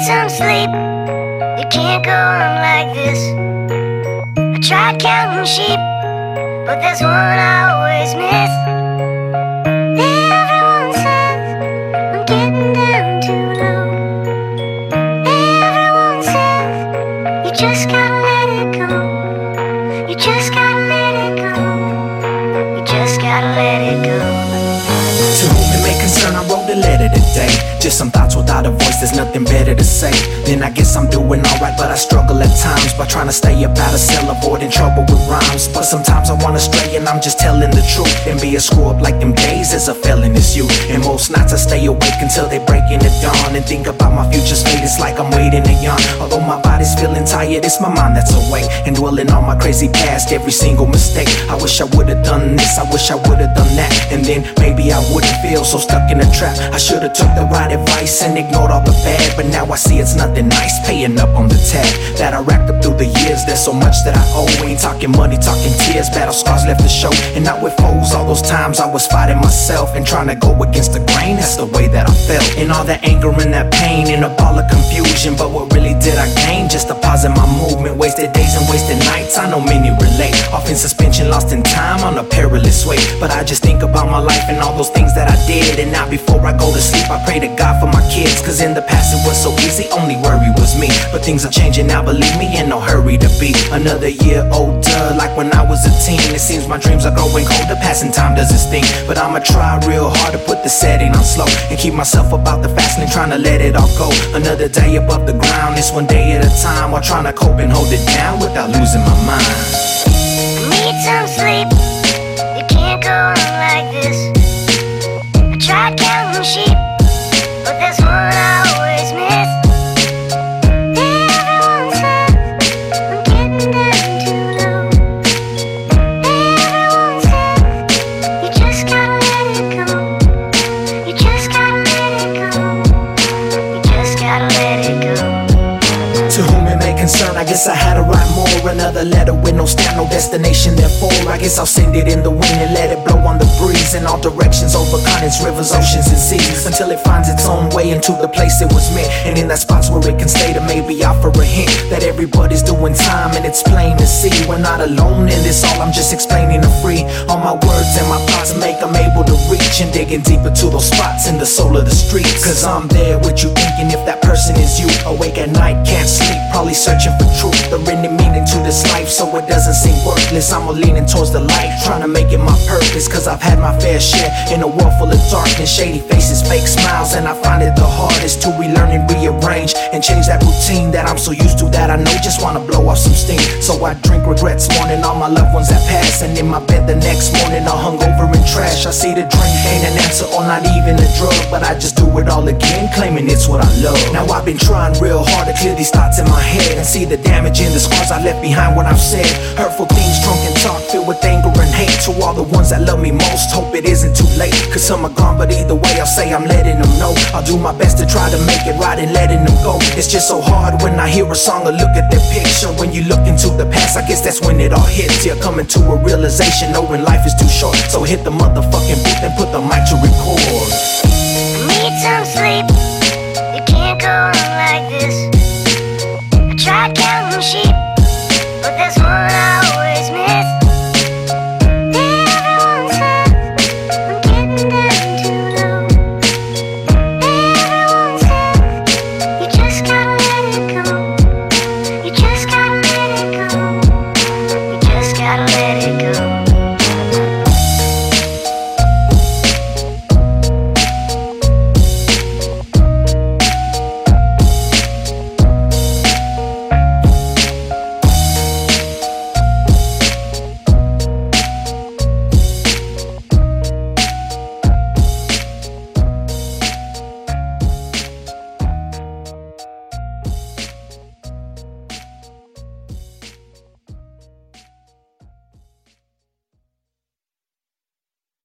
some sleep. You can't go on like this. I tried counting sheep, but there's one I always miss. Everyone says I'm getting down too low. Everyone says you just gotta let it go. You just gotta let it go. You just gotta let it go. To whom it may concern, I wrote a letter today. Just some thoughts without a voice, there's nothing better to say. Then I guess I'm doing alright, but I struggle at times by trying to stay up out of cell, avoiding trouble with rhymes. But sometimes I wanna stray and I'm just telling the truth. And be a screw up like them days as a felon is you. And most nights I stay awake until they break in the dawn. And think about my future's fate, it's like I'm waiting to yawn. Although my body's feeling tired, it's my mind that's awake. And dwelling on my crazy past, every single mistake. I wish I would've done this, I wish I would've done that. And then maybe I wouldn't feel so stuck in a trap. I should've took the right advice and ignored all the bad. But now I see it's nothing nice paying up on the tab that I racked up through the years. There's so much that I owe. We ain't talking money, talking tears. Battle scars left to show. And not with foes. All those times I was fighting myself and trying to go against the grain. That's the way that I felt. And all that anger and that pain and a ball of confusion. But what really did I gain? Just a pause in my movement. Wasted days and wasted nights. I know many relate. Off in suspension, lost in time on a perilous way. But I just think about my life and all those things that I did. And now before I go to sleep, I pray to God for my kids. Cause in the past it was so easy, only worry was me. But things are changing now, believe me, in no hurry to be another year older. Like when I was a teen, it seems my dreams are growing colder. Passing time does its thing. But I'ma try real hard to put the setting on slow and keep myself about the fast lane, trying to let it all go. Another day above the ground, it's one day at a time while trying to cope and hold it down without losing my mind. Need some sleep. You can't go on like this. I tried counting sheep, guess I had to write more. Another letter with no stamp, no destination, therefore. I guess I'll send it in the wind and let it blow breeze in all directions, over continents, rivers, oceans, and seas. Until it finds its own way into the place it was meant. And in that spot's where it can stay to maybe offer a hint that everybody's doing time and it's plain to see. We're not alone in this, all I'm just explaining are free. All my words and my thoughts make them able to reach and digging deeper to those spots in the soul of the streets. Cause I'm there with you thinking if that person is you. Awake at night, can't sleep, probably searching for truth. The any meaning to this life so it doesn't seem worthless. I'm leaning towards the light, trying to make it my purpose. Cause I've had my fair share in a world full of darkness, shady faces, fake smiles. And I find it the hardest to relearn and rearrange and change that routine that I'm so used to that I know just wanna blow off some steam. So I drink regrets, mourning all my loved ones that passed. And in my bed the next morning, all hungover and trash. I see the drink ain't an answer or not even a drug, but I just do it all again, claiming it's what I love. Now I've been trying real hard to clear these thoughts in my head and see the damage and the scars I left behind when I've said hurtful things, drunken talk filled with anger and hate. To all the ones that love me most, hope it isn't too late. Cause some are gone, but either way, I'll say I'm letting them know. I'll do my best to try to make it right and letting them go. It's just so hard when I hear a song or look at their picture. When you look into the past, I guess that's when it all hits. You're coming to a realization, knowing life is too short. So hit the motherfucking beat and put the mic to record. Need some sleep.